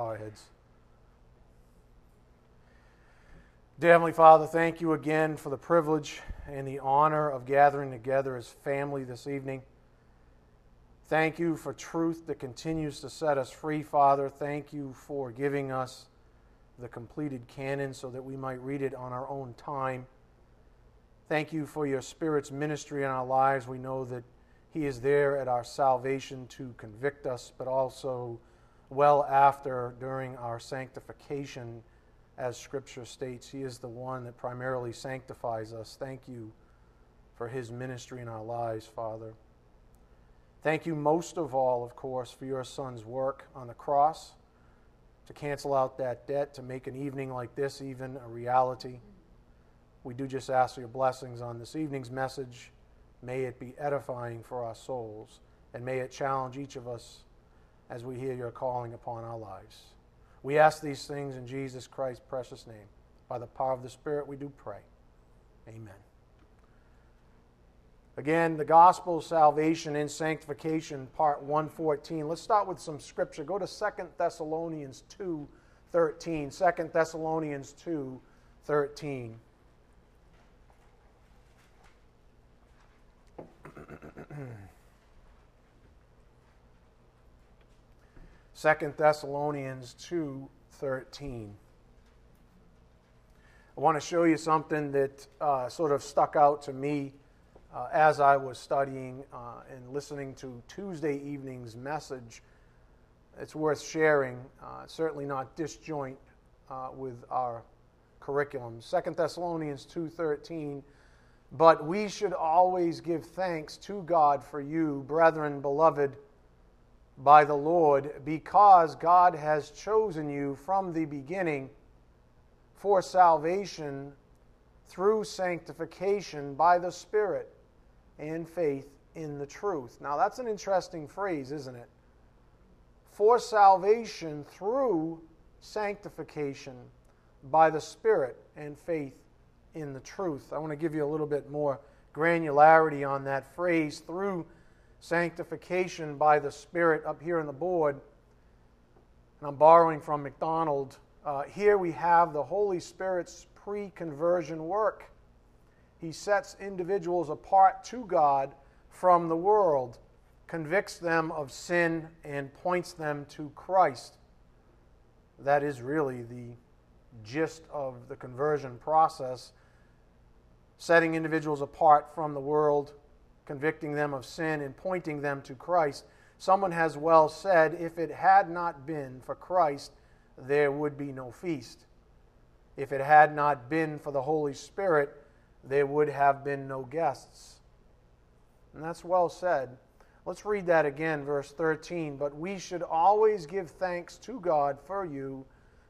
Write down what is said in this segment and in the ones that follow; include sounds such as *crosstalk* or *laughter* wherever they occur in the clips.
our heads. Dear Heavenly Father, thank you again for the privilege and the honor of gathering together as family this evening. Thank you for truth that continues to set us free, Father. Thank you for giving us the completed canon so that we might read it on our own time. Thank you for your Spirit's ministry in our lives. We know that He is there at our salvation to convict us, but also well after during our sanctification as Scripture states, He is the one that primarily sanctifies us. Thank you for His ministry in our lives, Father. Thank you most of all, of course, for your Son's work on the cross to cancel out that debt, to make an evening like this even a reality. We do just ask for your blessings on this evening's message. May it be edifying for our souls, and may it challenge each of us as we hear your calling upon our lives. We ask these things in Jesus Christ's precious name. By the power of the Spirit, we do pray. Amen. Again, the gospel of salvation and sanctification, part 114. Let's start with some scripture. Go to 2 Thessalonians 2 13. 2 Thessalonians 2 13. *clears throat* Second Thessalonians 2:13. I want to show you something that uh, sort of stuck out to me uh, as I was studying uh, and listening to Tuesday evening's message. It's worth sharing. Uh, certainly not disjoint uh, with our curriculum. Second Thessalonians 2:13. But we should always give thanks to God for you, brethren, beloved by the Lord because God has chosen you from the beginning for salvation through sanctification by the Spirit and faith in the truth. Now, that's an interesting phrase, isn't it? For salvation through sanctification by the Spirit and faith in the truth. I want to give you a little bit more granularity on that phrase through sanctification by the Spirit up here in the board. And I'm borrowing from MacDonald. Uh, here we have the Holy Spirit's pre conversion work. He sets individuals apart to God from the world, convicts them of sin, and points them to Christ. That is really the gist of the conversion process setting individuals apart from the world convicting them of sin and pointing them to Christ. Someone has well said, if it had not been for Christ, there would be no feast. If it had not been for the Holy Spirit, there would have been no guests. And that's well said. Let's read that again, verse 13. But we should always give thanks to God for you,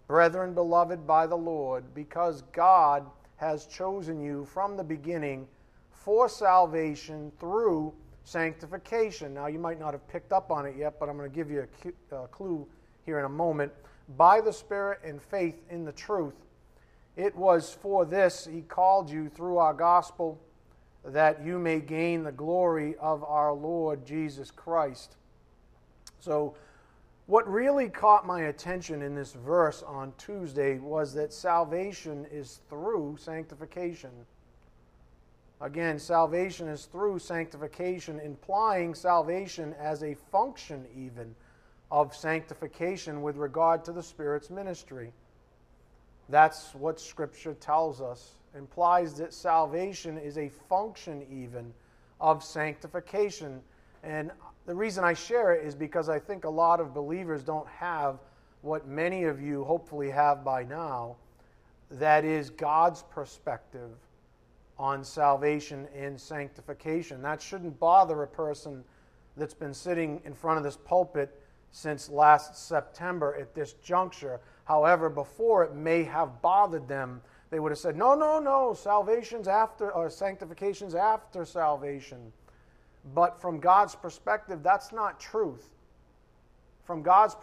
brethren beloved by the Lord, because God has chosen you from the beginning for salvation through sanctification. Now, you might not have picked up on it yet, but I'm going to give you a uh, clue here in a moment. By the Spirit and faith in the truth. It was for this he called you through our gospel, that you may gain the glory of our Lord Jesus Christ. So, what really caught my attention in this verse on Tuesday was that salvation is through sanctification. Again, salvation is through sanctification, implying salvation as a function, even, of sanctification with regard to the Spirit's ministry. That's what Scripture tells us. Implies that salvation is a function, even, of sanctification. And the reason I share it is because I think a lot of believers don't have what many of you hopefully have by now that is, God's perspective on salvation and sanctification. That shouldn't bother a person that's been sitting in front of this pulpit since last September at this juncture. However, before it may have bothered them, they would have said, No, no, no, salvation's after, or sanctification's after salvation. But from God's perspective, that's not truth. From God's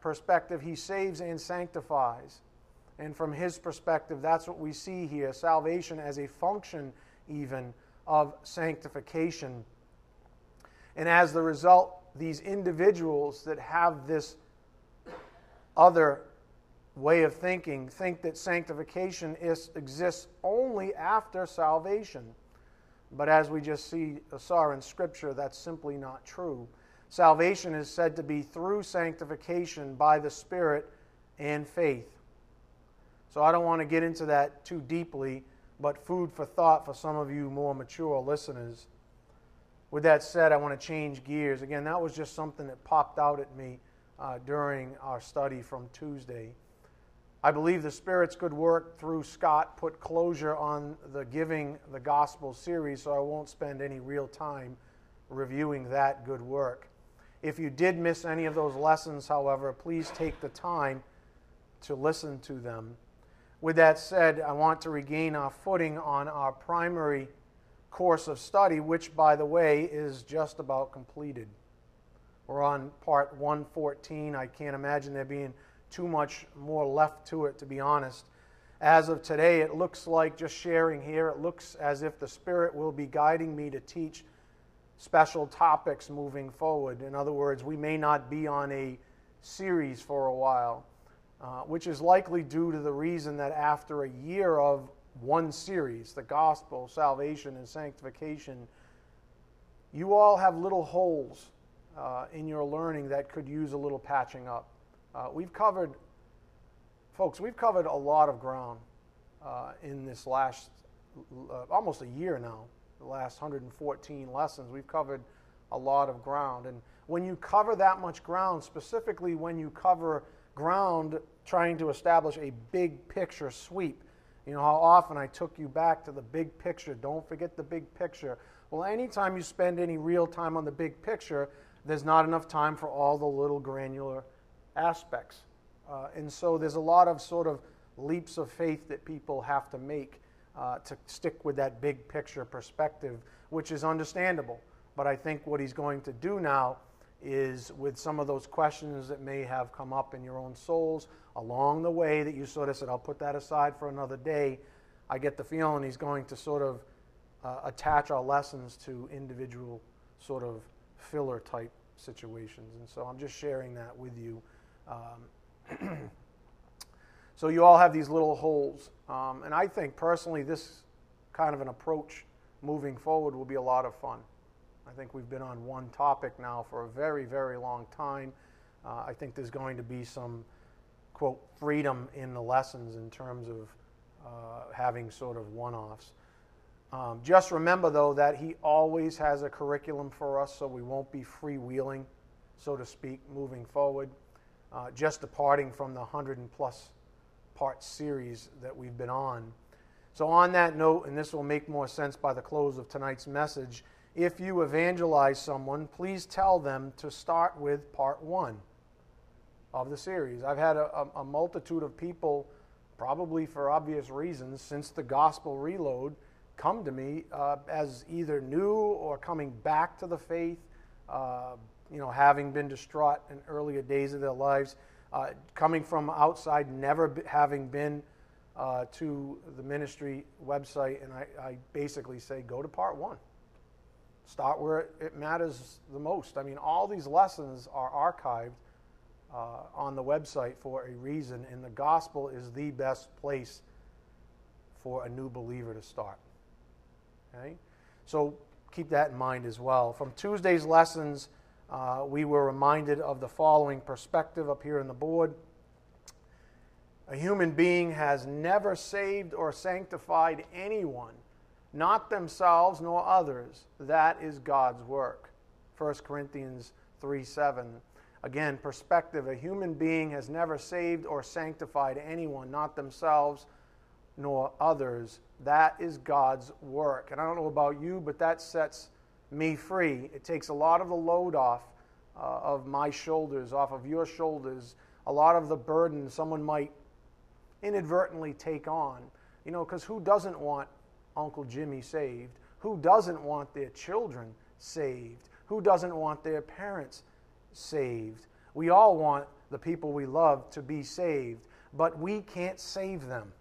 perspective, He saves and sanctifies. And from his perspective, that's what we see here salvation as a function, even, of sanctification. And as the result, these individuals that have this other way of thinking think that sanctification is, exists only after salvation. But as we just see, uh, saw in Scripture, that's simply not true. Salvation is said to be through sanctification by the Spirit and faith. So I don't want to get into that too deeply, but food for thought for some of you more mature listeners. With that said, I want to change gears. Again, that was just something that popped out at me uh, during our study from Tuesday. I believe the Spirit's good work through Scott put closure on the Giving the Gospel series, so I won't spend any real time reviewing that good work. If you did miss any of those lessons, however, please take the time to listen to them. With that said, I want to regain our footing on our primary course of study, which, by the way, is just about completed. We're on part 114. I can't imagine there being too much more left to it, to be honest. As of today, it looks like just sharing here, it looks as if the Spirit will be guiding me to teach special topics moving forward. In other words, we may not be on a series for a while, uh, which is likely due to the reason that after a year of one series, the gospel, salvation, and sanctification, you all have little holes uh, in your learning that could use a little patching up. Uh, we've covered, folks, we've covered a lot of ground uh, in this last uh, almost a year now, the last 114 lessons. We've covered a lot of ground. And when you cover that much ground, specifically when you cover ground trying to establish a big picture sweep, you know how often I took you back to the big picture. Don't forget the big picture. Well, anytime you spend any real time on the big picture, there's not enough time for all the little granular aspects. Uh, and so there's a lot of sort of leaps of faith that people have to make uh, to stick with that big picture perspective, which is understandable. But I think what he's going to do now is with some of those questions that may have come up in your own souls along the way that you sort of said, I'll put that aside for another day. I get the feeling he's going to sort of uh, attach our lessons to individual sort of filler type situations. And so I'm just sharing that with you um, *clears throat* so you all have these little holes. Um, and I think personally, this kind of an approach moving forward will be a lot of fun. I think we've been on one topic now for a very, very long time. Uh, I think there's going to be some, quote, freedom in the lessons in terms of uh, having sort of one offs. Um, just remember, though, that he always has a curriculum for us, so we won't be freewheeling, so to speak, moving forward uh, just departing from the 100 and plus part series that we've been on. So, on that note, and this will make more sense by the close of tonight's message, if you evangelize someone, please tell them to start with part one of the series. I've had a, a multitude of people, probably for obvious reasons, since the gospel reload, come to me uh, as either new or coming back to the faith. Uh, you know, having been distraught in earlier days of their lives, uh, coming from outside, never having been uh, to the ministry website, and I, I, basically say, go to part one. Start where it matters the most. I mean, all these lessons are archived uh, on the website for a reason, and the gospel is the best place for a new believer to start. Okay? So keep that in mind as well. From Tuesday's lessons, uh, we were reminded of the following perspective up here on the board. A human being has never saved or sanctified anyone, not themselves nor others. That is God's work. 1 Corinthians 3 7. Again, perspective. A human being has never saved or sanctified anyone, not themselves nor others. That is God's work. And I don't know about you, but that sets me free. It takes a lot of the load off uh, of my shoulders, off of your shoulders, a lot of the burden someone might inadvertently take on. You know, because who doesn't want Uncle Jimmy saved? Who doesn't want their children saved? Who doesn't want their parents saved? We all want the people we love to be saved, but we can't save them.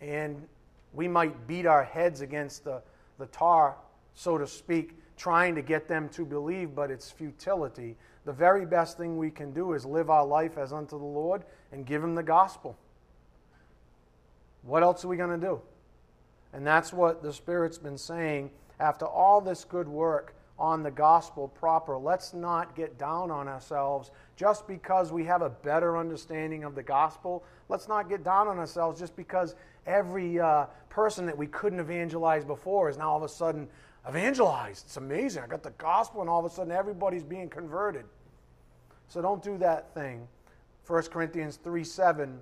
And we might beat our heads against the, the tar so to speak, trying to get them to believe, but it's futility the very best thing we can do is live our life as unto the Lord and give Him the gospel. What else are we going to do? And that's what the Spirit's been saying after all this good work on the gospel proper. Let's not get down on ourselves just because we have a better understanding of the gospel. Let's not get down on ourselves just because every uh, person that we couldn't evangelize before is now all of a sudden evangelized. It's amazing. I got the gospel, and all of a sudden everybody's being converted. So don't do that thing. 1 Corinthians 3 7.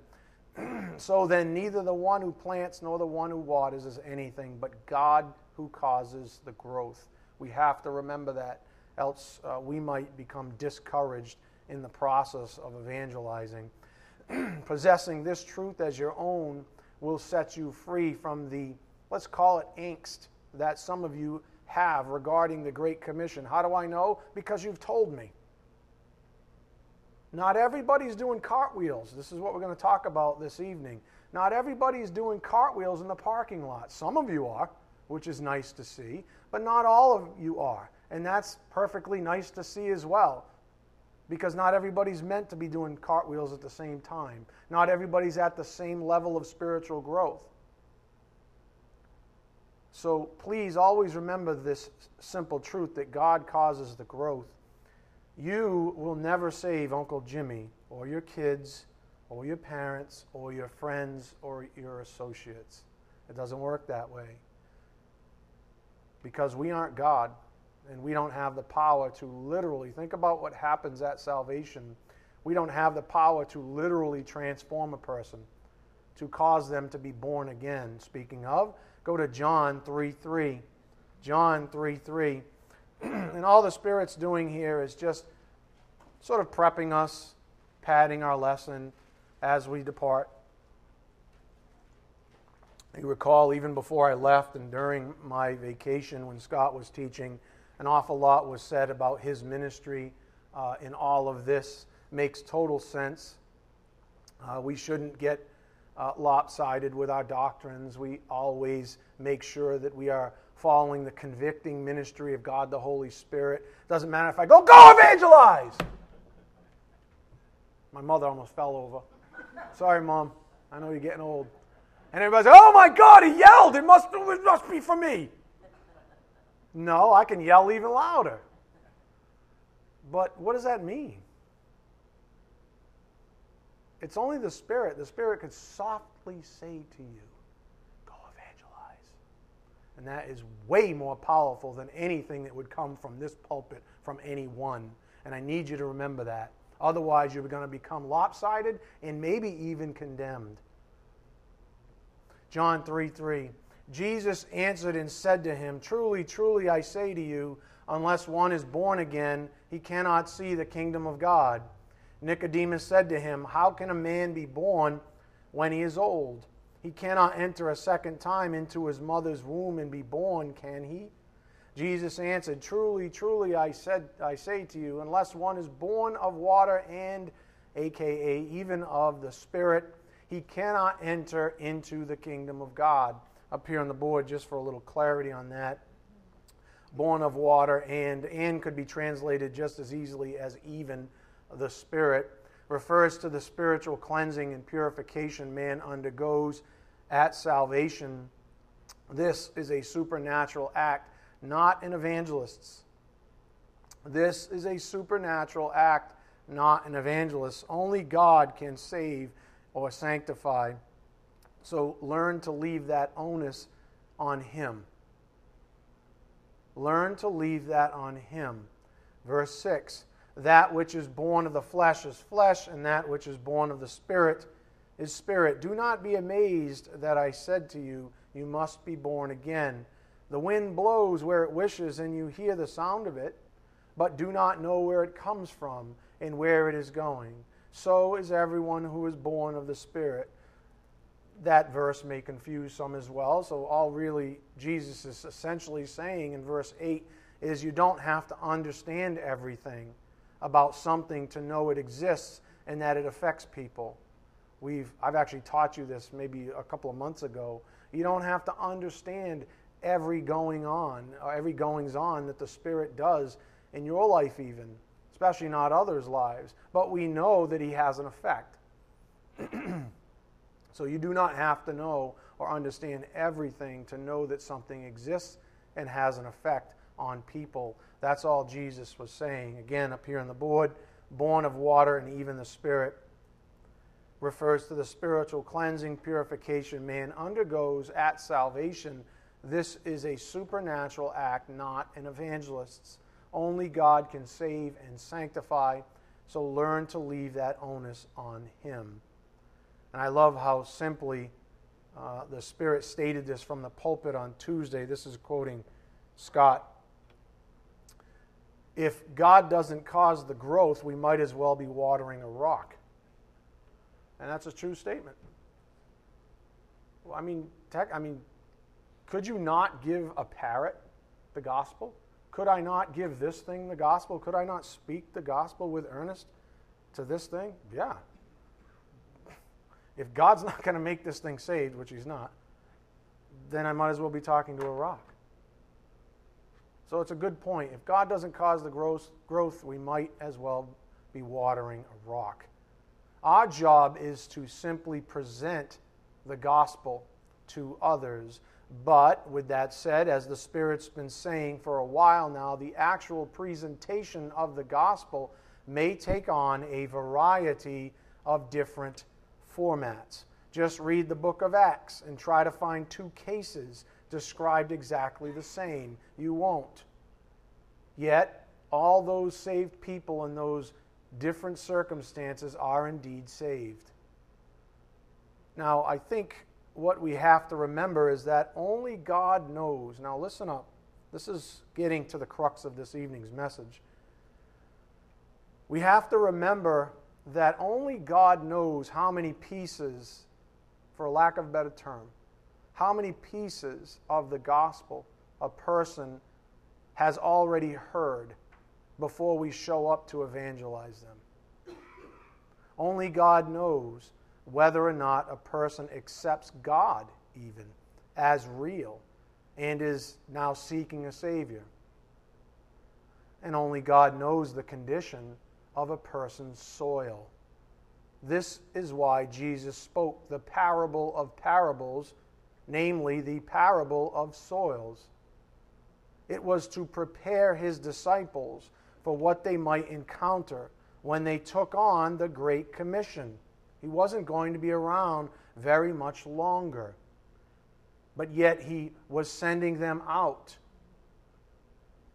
*clears throat* so then, neither the one who plants nor the one who waters is anything, but God who causes the growth. We have to remember that, else uh, we might become discouraged in the process of evangelizing. *clears throat* Possessing this truth as your own will set you free from the, let's call it angst, that some of you have regarding the Great Commission. How do I know? Because you've told me. Not everybody's doing cartwheels. This is what we're going to talk about this evening. Not everybody's doing cartwheels in the parking lot. Some of you are, which is nice to see, but not all of you are. And that's perfectly nice to see as well. Because not everybody's meant to be doing cartwheels at the same time. Not everybody's at the same level of spiritual growth. So please always remember this simple truth that God causes the growth you will never save Uncle Jimmy or your kids or your parents or your friends or your associates. It doesn't work that way. Because we aren't God and we don't have the power to literally think about what happens at salvation. We don't have the power to literally transform a person, to cause them to be born again. Speaking of, go to John 3 3. John 3 3. *clears throat* and all the Spirit's doing here is just sort of prepping us, padding our lesson as we depart. You recall, even before I left and during my vacation when Scott was teaching, an awful lot was said about his ministry uh, in all of this. Makes total sense. Uh, we shouldn't get uh, lopsided with our doctrines. We always make sure that we are following the convicting ministry of God the Holy Spirit. Doesn't matter if I go, go evangelize! My mother almost fell over. Sorry, Mom. I know you're getting old. And everybody's like, oh my God, he yelled. It must, it must be for me. No, I can yell even louder. But what does that mean? It's only the Spirit. The Spirit could softly say to you. And that is way more powerful than anything that would come from this pulpit from anyone. And I need you to remember that. Otherwise, you're going to become lopsided and maybe even condemned. John 3 3. Jesus answered and said to him, Truly, truly, I say to you, unless one is born again, he cannot see the kingdom of God. Nicodemus said to him, How can a man be born when he is old? He cannot enter a second time into his mother's womb and be born, can he? Jesus answered, Truly, truly, I, said, I say to you, unless one is born of water and, aka, even of the Spirit, he cannot enter into the kingdom of God. Up here on the board, just for a little clarity on that. Born of water and, and could be translated just as easily as even the Spirit, refers to the spiritual cleansing and purification man undergoes at salvation. This is a supernatural act not an evangelist's. This is a supernatural act, not an evangelist. Only God can save or sanctify. So learn to leave that onus on Him. Learn to leave that on Him. Verse 6 That which is born of the flesh is flesh, and that which is born of the Spirit is spirit. Do not be amazed that I said to you, You must be born again. The wind blows where it wishes, and you hear the sound of it, but do not know where it comes from and where it is going. So is everyone who is born of the Spirit. That verse may confuse some as well. So, all really Jesus is essentially saying in verse 8 is you don't have to understand everything about something to know it exists and that it affects people. We've, I've actually taught you this maybe a couple of months ago. You don't have to understand every going on, or every goings on that the Spirit does in your life, even. especially not others' lives, but we know that He has an effect. *clears throat* so you do not have to know or understand everything to know that something exists and has an effect on people. That's all Jesus was saying. Again, up here on the board, born of water and even the Spirit refers to the spiritual cleansing, purification man undergoes at salvation. This is a supernatural act, not an evangelist's. Only God can save and sanctify, so learn to leave that onus on Him. And I love how simply uh, the Spirit stated this from the pulpit on Tuesday. This is quoting Scott. If God doesn't cause the growth, we might as well be watering a rock. And that's a true statement. Well, I mean, tech, I mean, could you not give a parrot the gospel? Could I not give this thing the gospel? Could I not speak the gospel with earnest to this thing? Yeah. If God's *laughs* not going to make this thing saved, which He's not, then I might as well be talking to a rock. So it's a good point. If God doesn't cause the growth, growth we might as well be watering a rock. Our job is to simply present the gospel to others. But with that said, as the Spirit's been saying for a while now, the actual presentation of the gospel may take on a variety of different formats. Just read the book of Acts and try to find two cases described exactly the same. You won't. Yet, all those saved people in those different circumstances are indeed saved. Now, I think what we have to remember is that only God knows. Now, listen up. This is getting to the crux of this evening's message. We have to remember that only God knows how many pieces, for lack of a better term, how many pieces of the gospel a person has already heard before we show up to evangelize them. Only God knows whether or not a person accepts God, even as real, and is now seeking a Savior. And only God knows the condition of a person's soil. This is why Jesus spoke the parable of parables, namely the parable of soils. It was to prepare his disciples for what they might encounter when they took on the Great Commission. He wasn't going to be around very much longer. But yet he was sending them out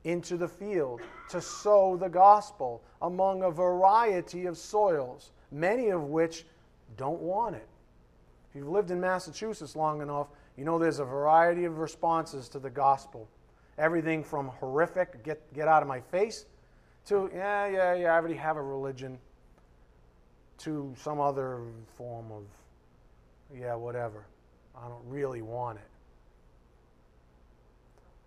into the field to sow the gospel among a variety of soils, many of which don't want it. If you've lived in Massachusetts long enough, you know there's a variety of responses to the gospel. Everything from horrific, get, get out of my face, to, yeah, yeah, yeah, I already have a religion, to some other form of, yeah, whatever. I don't really want it.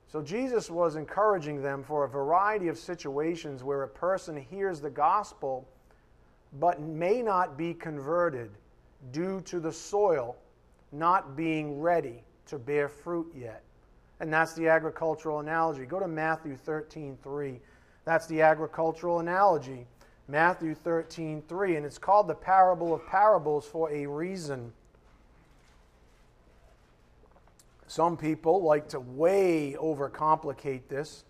So Jesus was encouraging them for a variety of situations where a person hears the gospel but may not be converted due to the soil not being ready to bear fruit yet. And that's the agricultural analogy. Go to Matthew 13 3. That's the agricultural analogy. Matthew 13, 3. And it's called the parable of parables for a reason. Some people like to way overcomplicate this,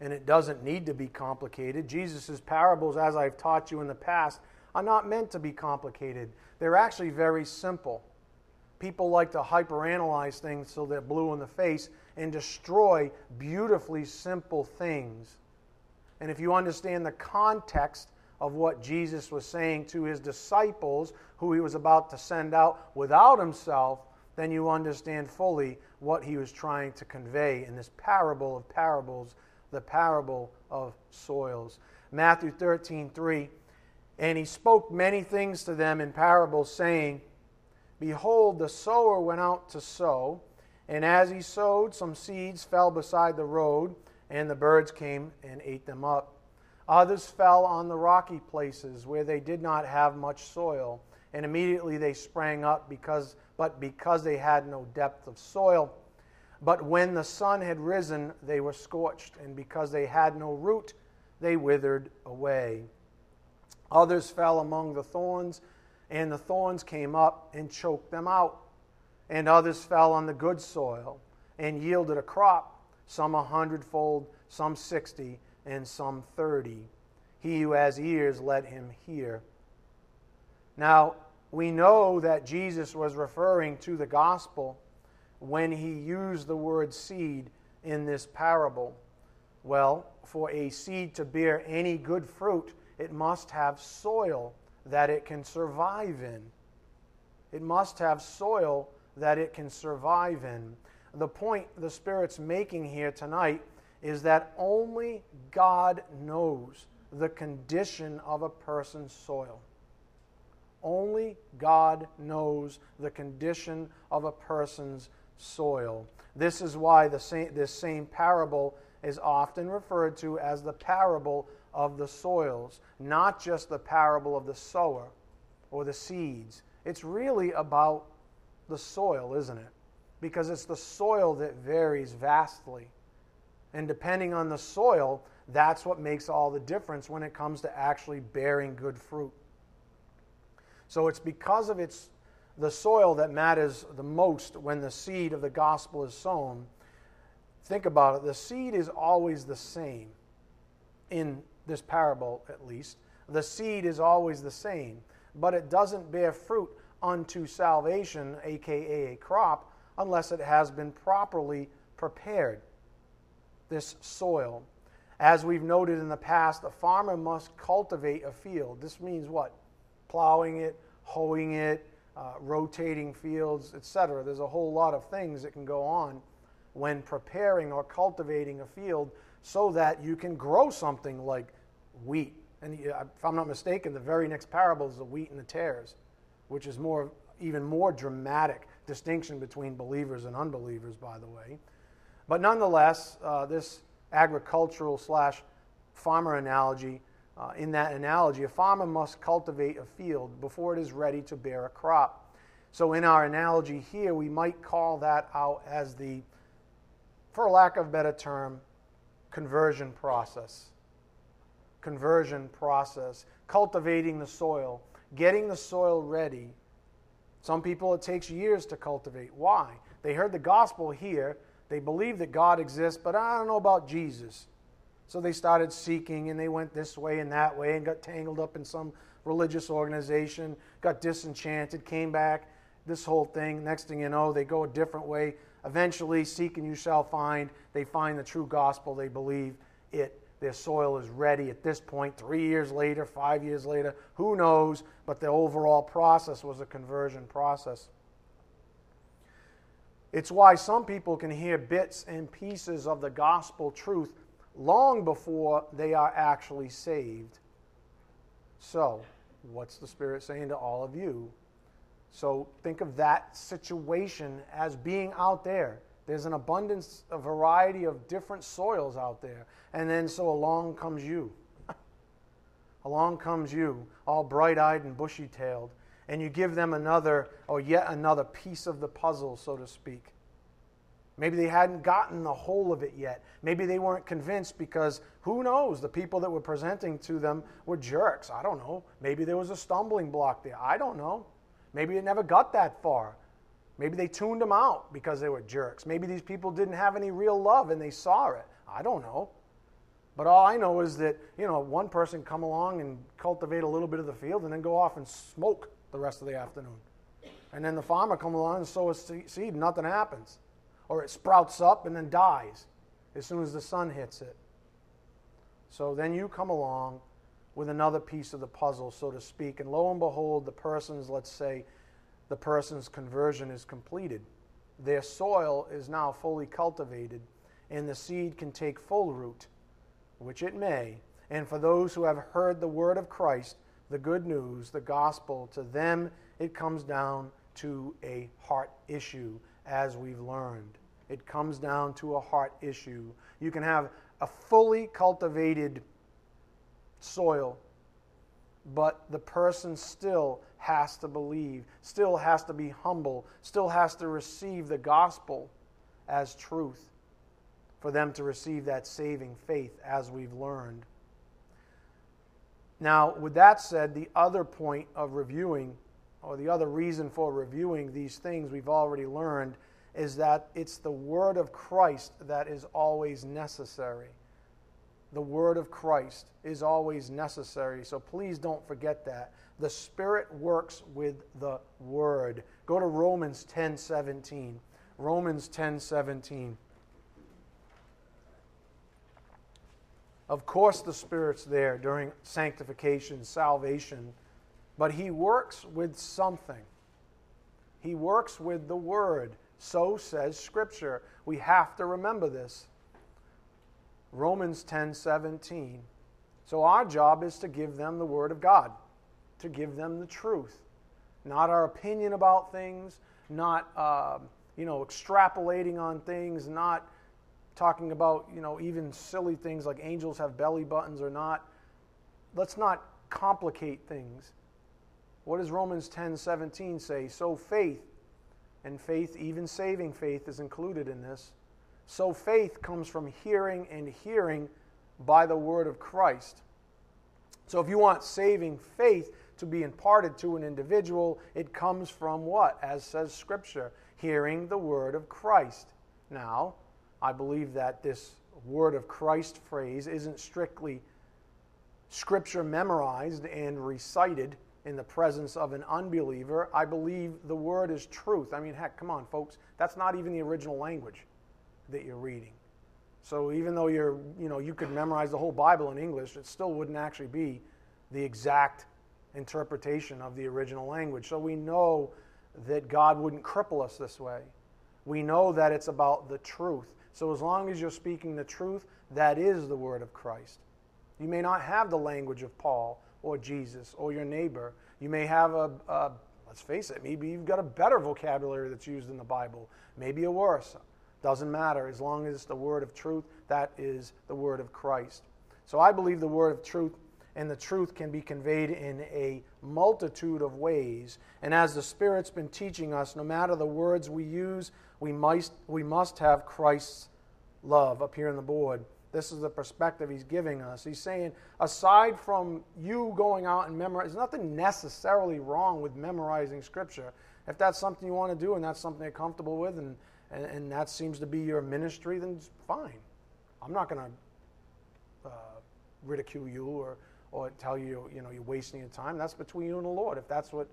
and it doesn't need to be complicated. Jesus' parables, as I've taught you in the past, are not meant to be complicated. They're actually very simple. People like to hyperanalyze things so they're blue in the face and destroy beautifully simple things. And if you understand the context of what Jesus was saying to his disciples, who he was about to send out without himself, then you understand fully what he was trying to convey in this parable of parables, the parable of soils. Matthew 13, 3. And he spoke many things to them in parables, saying, Behold, the sower went out to sow, and as he sowed, some seeds fell beside the road and the birds came and ate them up. Others fell on the rocky places where they did not have much soil, and immediately they sprang up because but because they had no depth of soil. But when the sun had risen, they were scorched, and because they had no root, they withered away. Others fell among the thorns, and the thorns came up and choked them out. And others fell on the good soil and yielded a crop, some a hundredfold, some sixty, and some thirty. He who has ears, let him hear. Now, we know that Jesus was referring to the gospel when he used the word seed in this parable. Well, for a seed to bear any good fruit, it must have soil that it can survive in. It must have soil that it can survive in. The point the Spirit's making here tonight is that only God knows the condition of a person's soil. Only God knows the condition of a person's soil. This is why same, this same parable is often referred to as the parable of the soils, not just the parable of the sower or the seeds. It's really about the soil, isn't it? Because it's the soil that varies vastly. And depending on the soil, that's what makes all the difference when it comes to actually bearing good fruit. So it's because of its the soil that matters the most when the seed of the gospel is sown. Think about it. The seed is always the same in this parable, at least. The seed is always the same, but it doesn't bear fruit unto salvation, aka a crop, unless it has been properly prepared. This soil. As we've noted in the past, a farmer must cultivate a field. This means what? Plowing it, hoeing it, uh, rotating fields, etc. There's a whole lot of things that can go on when preparing or cultivating a field so that you can grow something like wheat. And if I'm not mistaken, the very next parable is the wheat and the tares, which is more, even more dramatic distinction between believers and unbelievers, by the way. But nonetheless, uh, this agricultural slash farmer analogy uh, in that analogy, a farmer must cultivate a field before it is ready to bear a crop. So, in our analogy here, we might call that out as the, for lack of better term, conversion process. Conversion process. Cultivating the soil, getting the soil ready. Some people, it takes years to cultivate. Why? They heard the gospel here, they believe that God exists, but I don't know about Jesus. So they started seeking and they went this way and that way and got tangled up in some religious organization, got disenchanted, came back, this whole thing. Next thing you know, they go a different way. Eventually, seek and you shall find. They find the true gospel. They believe it. Their soil is ready at this point, three years later, five years later, who knows? But the overall process was a conversion process. It's why some people can hear bits and pieces of the gospel truth long before they are actually saved. So, what's the Spirit saying to all of you? So, think of that situation as being out there. There's an abundance, a variety of different soils out there. And then, so along comes you. *laughs* along comes you, all bright eyed and bushy tailed. And you give them another, or yet another piece of the puzzle, so to speak. Maybe they hadn't gotten the whole of it yet. Maybe they weren't convinced because who knows? The people that were presenting to them were jerks. I don't know. Maybe there was a stumbling block there. I don't know. Maybe it never got that far. Maybe they tuned them out because they were jerks. Maybe these people didn't have any real love and they saw it. I don't know. But all I know is that, you know, one person come along and cultivate a little bit of the field and then go off and smoke the rest of the afternoon. And then the farmer come along and sow a seed, nothing happens or it sprouts up and then dies as soon as the sun hits it. So then you come along with another piece of the puzzle, so to speak, and lo and behold, the person's, let's say, the person's conversion is completed. Their soil is now fully cultivated, and the seed can take full root, which it may. And for those who have heard the word of Christ, the good news, the gospel, to them it comes down to a heart issue, as we've learned. It comes down to a heart issue. You can have a fully cultivated soil, but the person still has to believe, still has to be humble, still has to receive the gospel as truth for them to receive that saving faith as we've learned. Now, with that said, the other point of reviewing, or the other reason for reviewing these things we've already learned, is that it's the word of Christ that is always necessary. The word of Christ is always necessary. So please don't forget that. The Spirit works with the word. Go to Romans 10 17. Romans 10 17. Of course, the Spirit's there during sanctification, salvation, but He works with something. He works with the Word. So says Scripture. We have to remember this. Romans 10 17. So, our job is to give them the Word of God, to give them the truth, not our opinion about things, not, uh, you know, extrapolating on things, not talking about, you know, even silly things like angels have belly buttons or not. Let's not complicate things. What does Romans 10 17 say? So faith, and faith, even saving faith, is included in this. So faith comes from hearing and hearing by the word of Christ. So if you want saving faith to be imparted to an individual, it comes from what? As says Scripture, hearing the word of Christ. Now, I believe that this word of Christ phrase isn't strictly scripture memorized and recited in the presence of an unbeliever. I believe the word is truth. I mean, heck, come on, folks. That's not even the original language that you're reading. So even though you're, you know, you could memorize the whole Bible in English, it still wouldn't actually be the exact interpretation of the original language. So we know that God wouldn't cripple us this way. We know that it's about the truth. So as long as you're speaking the truth, that is the word of Christ. You may not have the language of Paul or Jesus or your neighbor. You may have a, a let's face it, maybe you've got a better vocabulary that's used in the Bible, maybe a worse. Doesn't matter. As long as it's the word of truth, that is the word of Christ. So I believe the word of truth and the truth can be conveyed in a multitude of ways. And as the Spirit's been teaching us, no matter the words we use, we must, we must have Christ's love up here on the board. This is the perspective he's giving us. He's saying, aside from you going out and memorizing, there's nothing necessarily wrong with memorizing Scripture. If that's something you want to do and that's something you're comfortable with and, and, and that seems to be your ministry, then fine. I'm not going to uh, ridicule you or, or tell you, you know, you're wasting your time. That's between you and the Lord. If that's what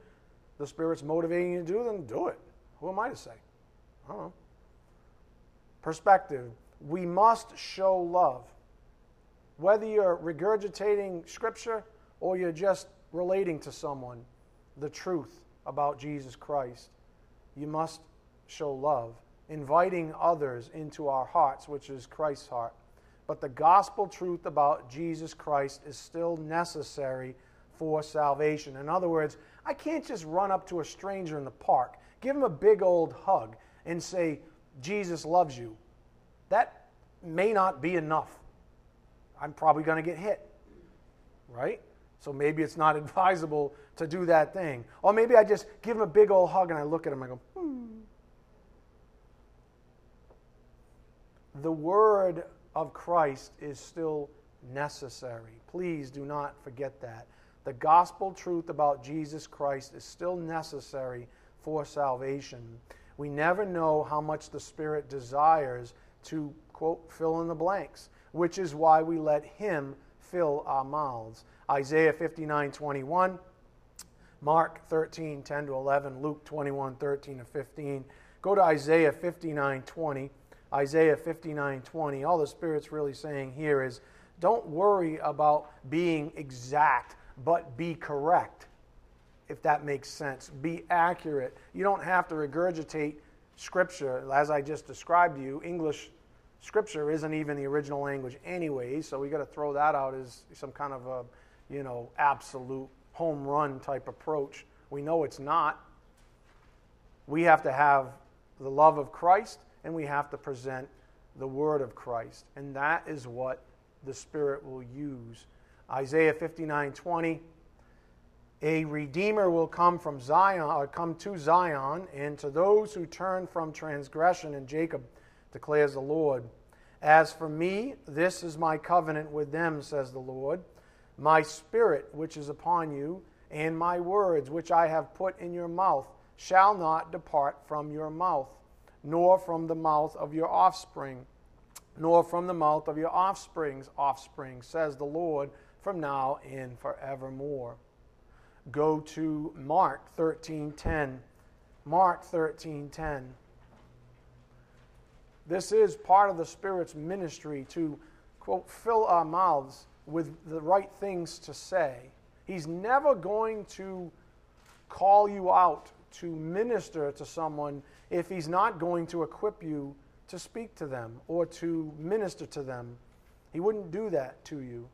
the Spirit's motivating you to do, then do it. Who am I to say? I don't know. Perspective. We must show love. Whether you're regurgitating Scripture or you're just relating to someone the truth about Jesus Christ, you must show love, inviting others into our hearts, which is Christ's heart. But the gospel truth about Jesus Christ is still necessary for salvation. In other words, I can't just run up to a stranger in the park, give him a big old hug, and say, Jesus loves you, that may not be enough. I'm probably going to get hit, right? So maybe it's not *laughs* advisable to do that thing. Or maybe I just give him a big old hug and I look at him and I go, The word of Christ is still necessary. Please do not forget that. The gospel truth about Jesus Christ is still necessary for salvation we never know how much the Spirit desires to, quote, fill in the blanks, which is why we let Him fill our mouths. Isaiah 59 21, Mark 13 10 to 11, Luke 21 13 to 15. Go to Isaiah 59 20. Isaiah 59 20. All the Spirit's really saying here is don't worry about being exact, but be correct if that makes sense. Be accurate. You don't have to regurgitate scripture. As I just described to you, English scripture isn't even the original language anyway, so we got to throw that out as some kind of a, you know, absolute home run type approach. We know it's not. We have to have the love of Christ and we have to present the word of Christ. And that is what the Spirit will use. Isaiah 59 20 a redeemer will come from Zion, or uh, come to Zion, and to those who turn from transgression in Jacob, declares the Lord. As for me, this is my covenant with them, says the Lord. My spirit, which is upon you, and my words, which I have put in your mouth, shall not depart from your mouth, nor from the mouth of your offspring, nor from the mouth of your offspring's offspring, says the Lord, from now and forevermore. Go to Mark 13:10. Mark 13:10. This is part of the Spirit's ministry to quote fill our mouths with the right things to say. He's never going to call you out to minister to someone if he's not going to equip you to speak to them or to minister to them. He wouldn't do that to you.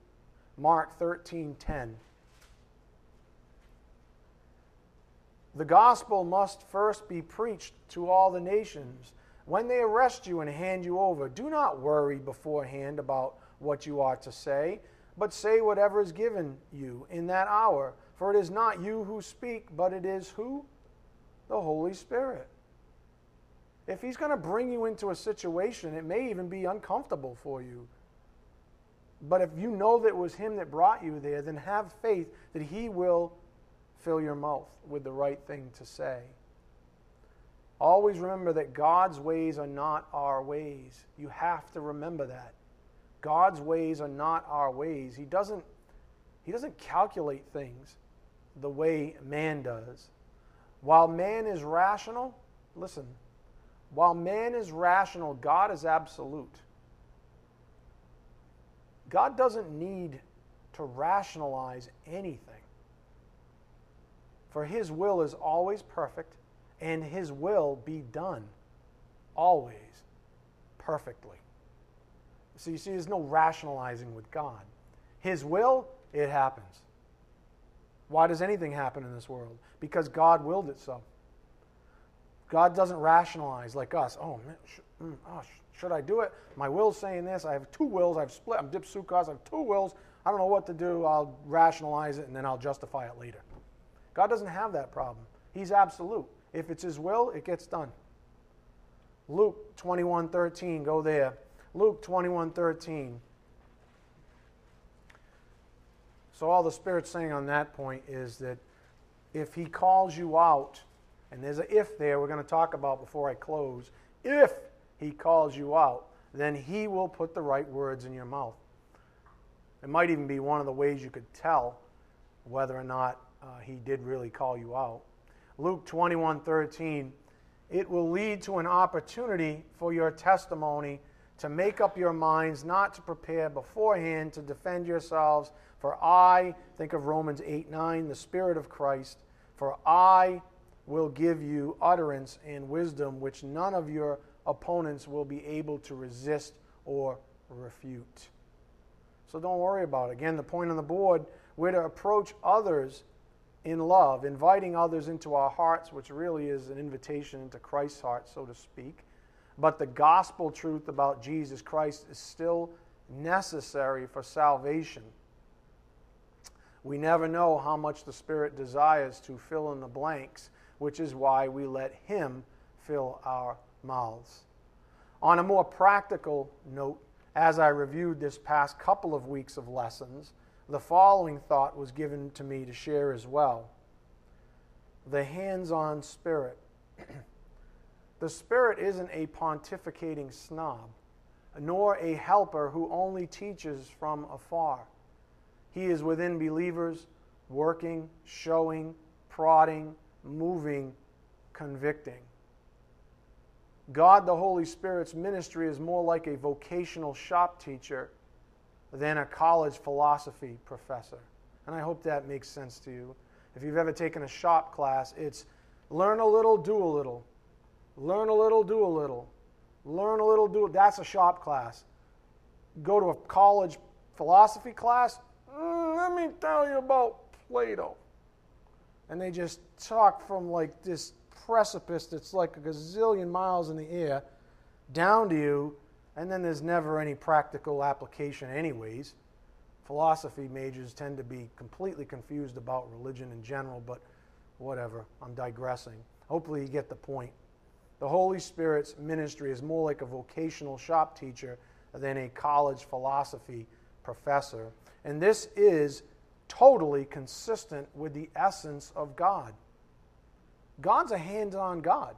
Mark 13:10. The gospel must first be preached to all the nations. When they arrest you and hand you over, do not worry beforehand about what you are to say, but say whatever is given you in that hour. For it is not you who speak, but it is who? The Holy Spirit. If He's going to bring you into a situation, it may even be uncomfortable for you. But if you know that it was Him that brought you there, then have faith that He will fill your mouth with the right thing to say. Always remember that God's ways are not our ways. You have to remember that. God's ways are not our ways. He doesn't, he doesn't calculate things the way man does. While man is rational, listen, while man is rational, God is absolute. God doesn't need to rationalize anything. For his will is always perfect, and his will be done always perfectly. So you see, there's no rationalizing with God. His will, it happens. Why does anything happen in this world? Because God willed it so. God doesn't rationalize like us. Oh, man, sh- mm, oh, sh- should I do it? My will's saying this. I have two wills. I've split. I'm dipsuchos. I have two wills. I don't know what to do. I'll rationalize it and then I'll justify it later. God doesn't have that problem. He's absolute. If it's His will, it gets done. Luke 21 13, go there. Luke 21 13. So, all the Spirit's saying on that point is that if He calls you out, and there's an if there we're going to talk about before I close, if He calls you out, then He will put the right words in your mouth. It might even be one of the ways you could tell whether or not uh, He did really call you out. Luke 21 13, it will lead to an opportunity for your testimony to make up your minds not to prepare beforehand to defend yourselves. For I, think of Romans 8 9, the Spirit of Christ, for I will give you utterance and wisdom which none of your opponents will be able to resist or refute. So don't worry about it. Again, the point on the board, we're to approach others in love, inviting others into our hearts, which really is an invitation into Christ's heart, so to speak. But the gospel truth about Jesus Christ is still necessary for salvation. We never know how much the Spirit desires to fill in the blanks, which is why we let Him fill our mouths. On a more practical note, as I reviewed this past couple of weeks of lessons, the following thought was given to me to share as well the hands on spirit. *clears throat* the spirit isn't a pontificating snob, nor a helper who only teaches from afar. He is within believers, working, showing, prodding, moving, convicting. God, the Holy Spirit's ministry, is more like a vocational shop teacher than a college philosophy professor. And I hope that makes sense to you. If you've ever taken a shop class, it's learn a little, do a little. Learn a little, do a little. Learn a little, do That's a shop class. Go to a college philosophy class. Mm, let me tell you about Plato. And they just talk from like this precipice that's like a gazillion miles in the air down to you and then there's never any practical application, anyways. Philosophy majors tend to be completely confused about religion in general, but whatever, I'm digressing. Hopefully, you get the point. The Holy Spirit's ministry is more like a vocational shop teacher than a college philosophy professor. And this is totally consistent with the essence of God. God's a hands on God.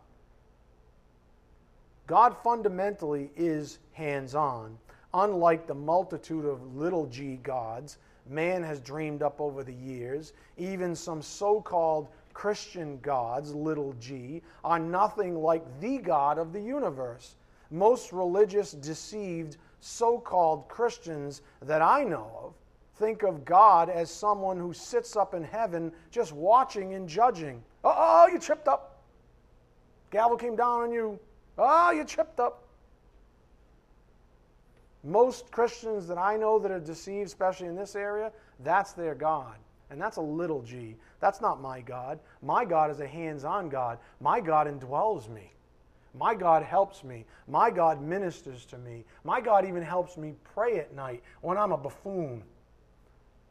God fundamentally is hands on, unlike the multitude of little g gods man has dreamed up over the years, even some so called Christian gods, little g, are nothing like the God of the universe. Most religious, deceived, so called Christians that I know of think of God as someone who sits up in heaven just watching and judging. Oh, you tripped up. Gavel came down on you. Oh, you tripped up. Most Christians that I know that are deceived, especially in this area, that's their God. And that's a little g. That's not my God. My God is a hands on God. My God indwells me. My God helps me. My God ministers to me. My God even helps me pray at night when I'm a buffoon.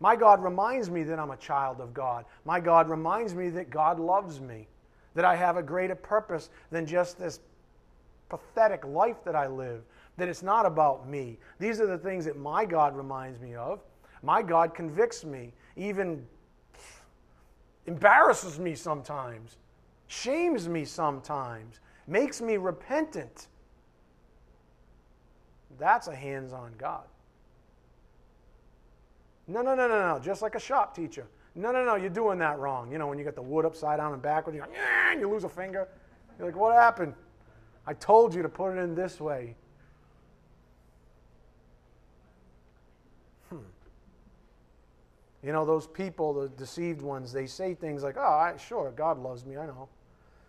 My God reminds me that I'm a child of God. My God reminds me that God loves me, that I have a greater purpose than just this pathetic life that I live, that it's not about me. These are the things that my God reminds me of. My God convicts me, even embarrasses me sometimes, shames me sometimes, makes me repentant. That's a hands on God. No, no, no, no, no. Just like a shop teacher. No, no, no. You're doing that wrong. You know, when you get the wood upside down and backwards, you're like, and you lose a finger. You're like, what happened? I told you to put it in this way. You know, those people, the deceived ones, they say things like, oh, I, sure, God loves me, I know.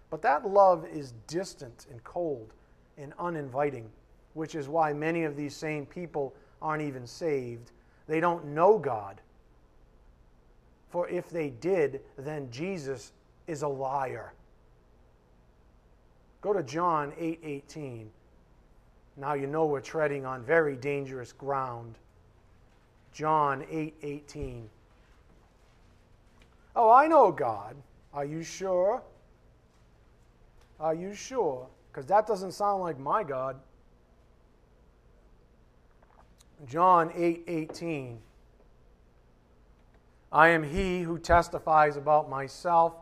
But that love is distant and cold and uninviting, which is why many of these same people aren't even saved they don't know God. For if they did, then Jesus is a liar. Go to John 8:18. 8, now you know we're treading on very dangerous ground. John 8:18. 8, 18. Oh, I know God. Are you sure? Are you sure? Because that doesn't sound like my God. John 8 18. I am he who testifies about myself,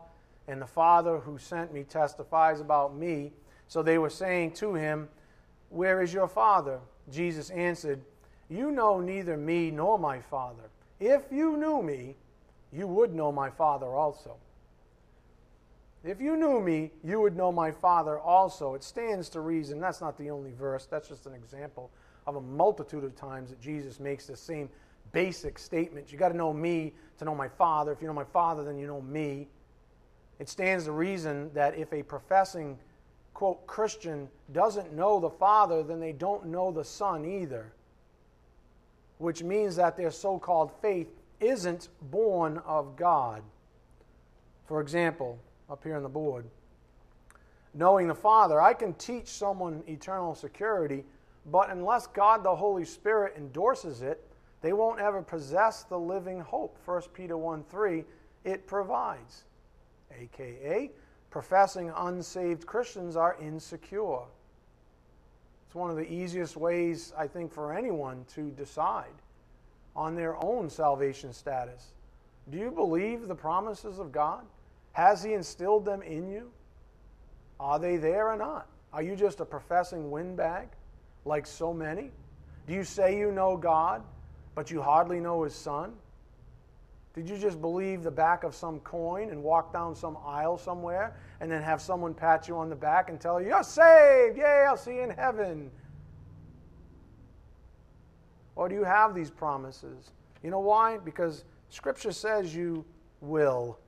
and the Father who sent me testifies about me. So they were saying to him, Where is your Father? Jesus answered, You know neither me nor my Father. If you knew me, you would know my Father also. If you knew me, you would know my Father also. It stands to reason. That's not the only verse, that's just an example of a multitude of times that Jesus makes the same basic statement. You got to know me to know my Father. If you know my Father, then you know me. It stands to reason that if a professing, quote, Christian doesn't know the Father, then they don't know the Son either. Which means that their so called faith isn't born of God. For example, up here on the board, knowing the Father, I can teach someone eternal security but unless God the Holy Spirit endorses it, they won't ever possess the living hope. 1 Peter 1 3, it provides. AKA, professing unsaved Christians are insecure. It's one of the easiest ways, I think, for anyone to decide on their own salvation status. Do you believe the promises of God? Has He instilled them in you? Are they there or not? Are you just a professing windbag? like so many? Do you say you know God, but you hardly know His Son? Did you just believe the back of some coin and walk down some aisle somewhere and then have someone pat you on the back and tell you, You're saved! Yay, I'll see you in heaven. Or do you have these promises? You know why? Because Scripture says you will.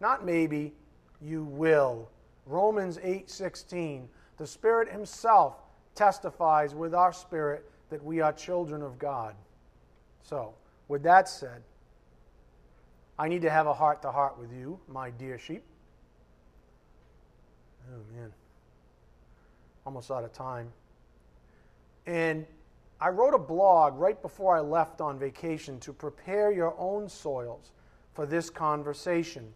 Not maybe, you will. Romans 8 16. The Spirit Himself testifies with our spirit that we are children of God. So, with that said, I need to have a heart to heart with you, my dear sheep. Oh, man. Almost out of time. And I wrote a blog right before I left on vacation to prepare your own soils for this conversation.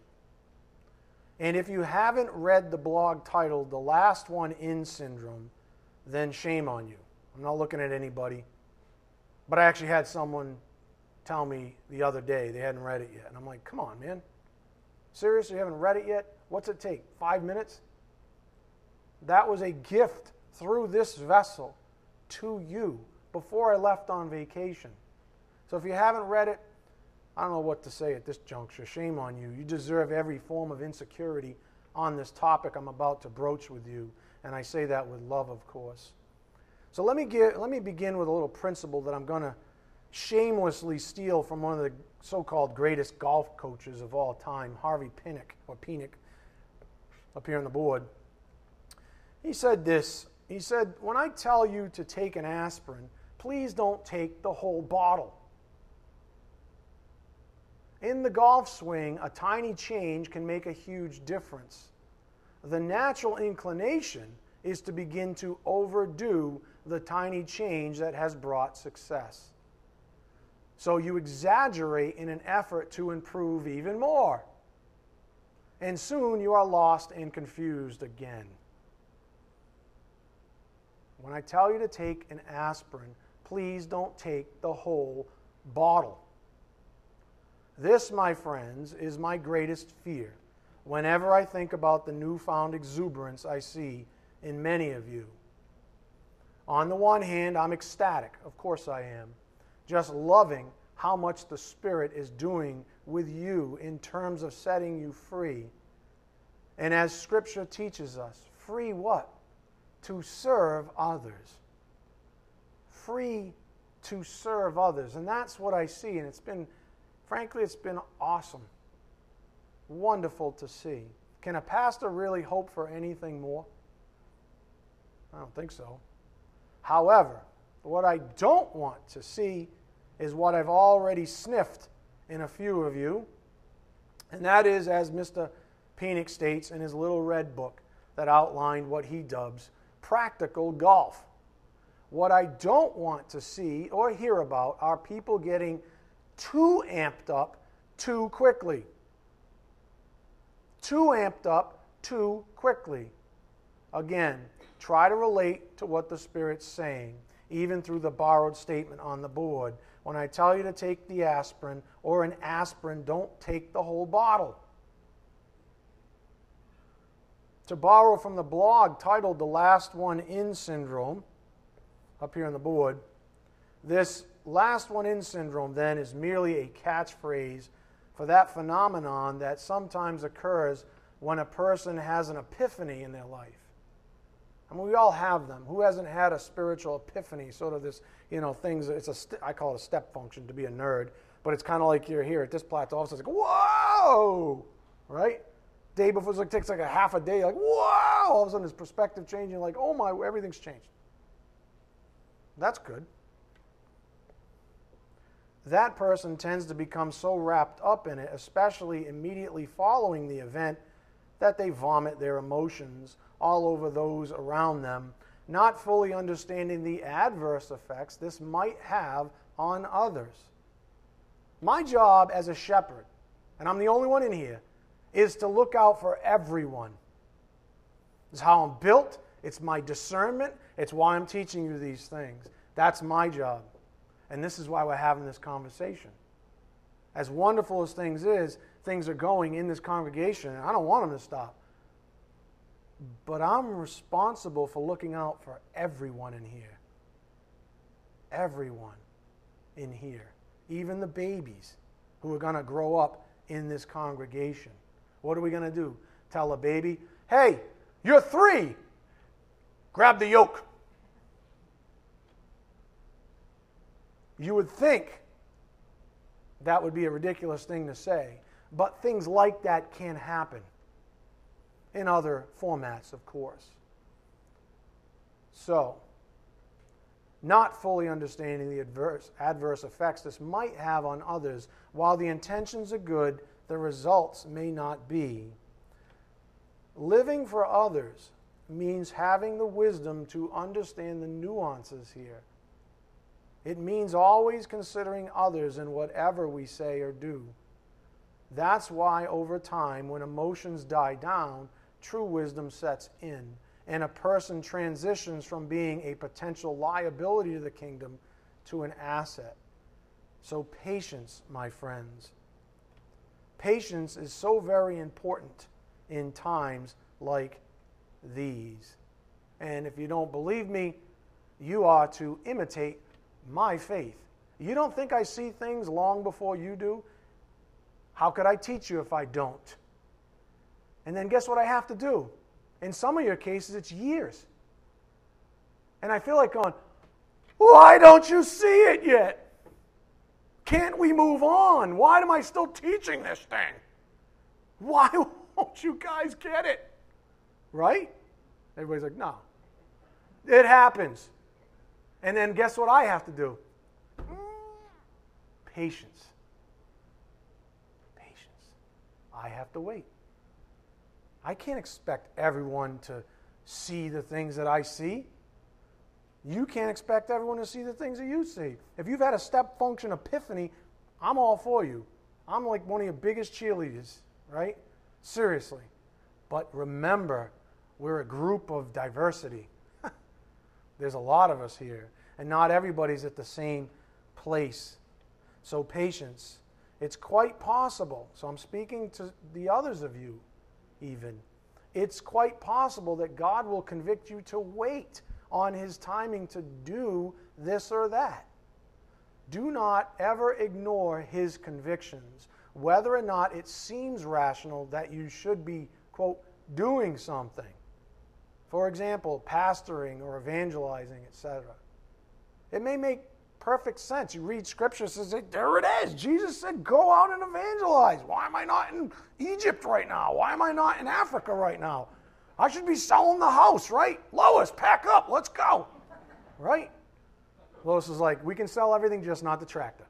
And if you haven't read the blog titled The Last One In Syndrome, then shame on you. I'm not looking at anybody. But I actually had someone tell me the other day they hadn't read it yet. And I'm like, come on, man. Seriously, you haven't read it yet? What's it take? Five minutes? That was a gift through this vessel to you before I left on vacation. So if you haven't read it, I don't know what to say at this juncture. Shame on you. You deserve every form of insecurity on this topic I'm about to broach with you. And I say that with love, of course. So let me, get, let me begin with a little principle that I'm going to shamelessly steal from one of the so called greatest golf coaches of all time, Harvey Penick, or Penick, up here on the board. He said this He said, When I tell you to take an aspirin, please don't take the whole bottle. In the golf swing, a tiny change can make a huge difference. The natural inclination is to begin to overdo the tiny change that has brought success. So you exaggerate in an effort to improve even more. And soon you are lost and confused again. When I tell you to take an aspirin, please don't take the whole bottle. This, my friends, is my greatest fear whenever I think about the newfound exuberance I see in many of you. On the one hand, I'm ecstatic, of course I am, just loving how much the Spirit is doing with you in terms of setting you free. And as Scripture teaches us, free what? To serve others. Free to serve others. And that's what I see. And it's been Frankly, it's been awesome. Wonderful to see. Can a pastor really hope for anything more? I don't think so. However, what I don't want to see is what I've already sniffed in a few of you, and that is, as Mr. Penick states in his little red book that outlined what he dubs practical golf. What I don't want to see or hear about are people getting too amped up too quickly. Too amped up too quickly. Again, try to relate to what the Spirit's saying, even through the borrowed statement on the board. When I tell you to take the aspirin or an aspirin, don't take the whole bottle. To borrow from the blog titled The Last One In Syndrome, up here on the board, this last one in syndrome, then, is merely a catchphrase for that phenomenon that sometimes occurs when a person has an epiphany in their life. I mean, we all have them. Who hasn't had a spiritual epiphany? Sort of this, you know, things. It's a, st- I call it a step function to be a nerd, but it's kind of like you're here at this plateau. All of a sudden, it's like, whoa, right? Day before, it like, takes like a half a day. Like, whoa! All of a sudden, his perspective changing. Like, oh my, everything's changed. That's good that person tends to become so wrapped up in it, especially immediately following the event, that they vomit their emotions all over those around them, not fully understanding the adverse effects this might have on others. My job as a shepherd, and I'm the only one in here, is to look out for everyone. It's how I'm built, it's my discernment, it's why I'm teaching you these things. That's my job. And this is why we're having this conversation. As wonderful as things is, things are going in this congregation, and I don't want them to stop. But I'm responsible for looking out for everyone in here. Everyone in here. Even the babies who are going to grow up in this congregation. What are we going to do? Tell a baby, hey, you're three. Grab the yoke. You would think that would be a ridiculous thing to say, but things like that can happen in other formats, of course. So, not fully understanding the adverse, adverse effects this might have on others, while the intentions are good, the results may not be. Living for others means having the wisdom to understand the nuances here it means always considering others in whatever we say or do. That's why, over time, when emotions die down, true wisdom sets in, and a person transitions from being a potential liability to the kingdom to an asset. So, patience, my friends. Patience is so very important in times like these. And if you don't believe me, you are to imitate my faith. You don't think I see things long before you do? How could I teach you if I don't? And then guess what I have to do? In some of your cases, it's years. And I feel like going, why don't you see it yet? Can't we move on? Why am I still teaching this thing? Why *laughs* won't you guys get it? Right? Everybody's like, no. It happens. And then guess what I have to do? Mm, patience. Patience. I have to wait. I can't expect everyone to see the things that I see. You can't expect everyone to see the things that you see. If you've had a step function epiphany, I'm all for you. I'm like one of your biggest cheerleaders, right? Seriously. But remember, we're a group of diversity. *laughs* There's a lot of us here, and not everybody's at the same place. So, patience. It's quite possible. So, I'm speaking to the others of you, even. It's quite possible that God will convict you to wait on His timing to do this or that. Do not ever ignore His convictions, whether or not it seems rational that you should be, quote, doing something. For example, pastoring or evangelizing, etc. It may make perfect sense. You read scripture, says, there it is. Jesus said, go out and evangelize. Why am I not in Egypt right now? Why am I not in Africa right now? I should be selling the house, right? Lois, pack up, let's go. Right? Lois is like, we can sell everything, just not the tractor.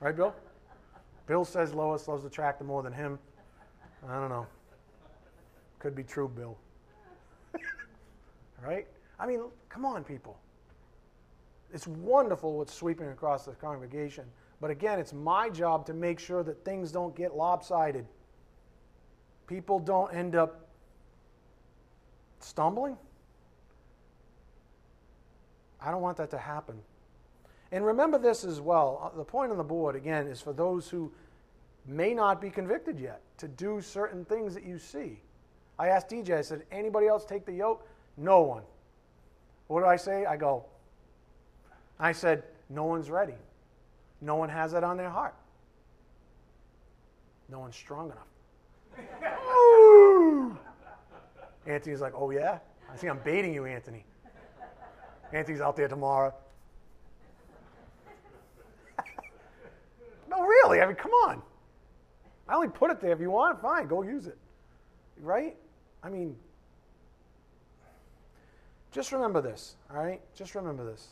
Right, Bill? Bill says Lois loves the tractor more than him. I don't know. Could be true, Bill. Right? I mean, come on, people. It's wonderful what's sweeping across the congregation. But again, it's my job to make sure that things don't get lopsided. People don't end up stumbling. I don't want that to happen. And remember this as well. Uh, the point on the board, again, is for those who may not be convicted yet to do certain things that you see. I asked DJ, I said, anybody else take the yoke? No one. What do I say? I go, I said, no one's ready. No one has that on their heart. No one's strong enough. *laughs* Anthony's like, oh, yeah? I think I'm baiting you, Anthony. Anthony's out there tomorrow. *laughs* no, really. I mean, come on. I only put it there. If you want, fine, go use it. Right? I mean, just remember this, all right? Just remember this.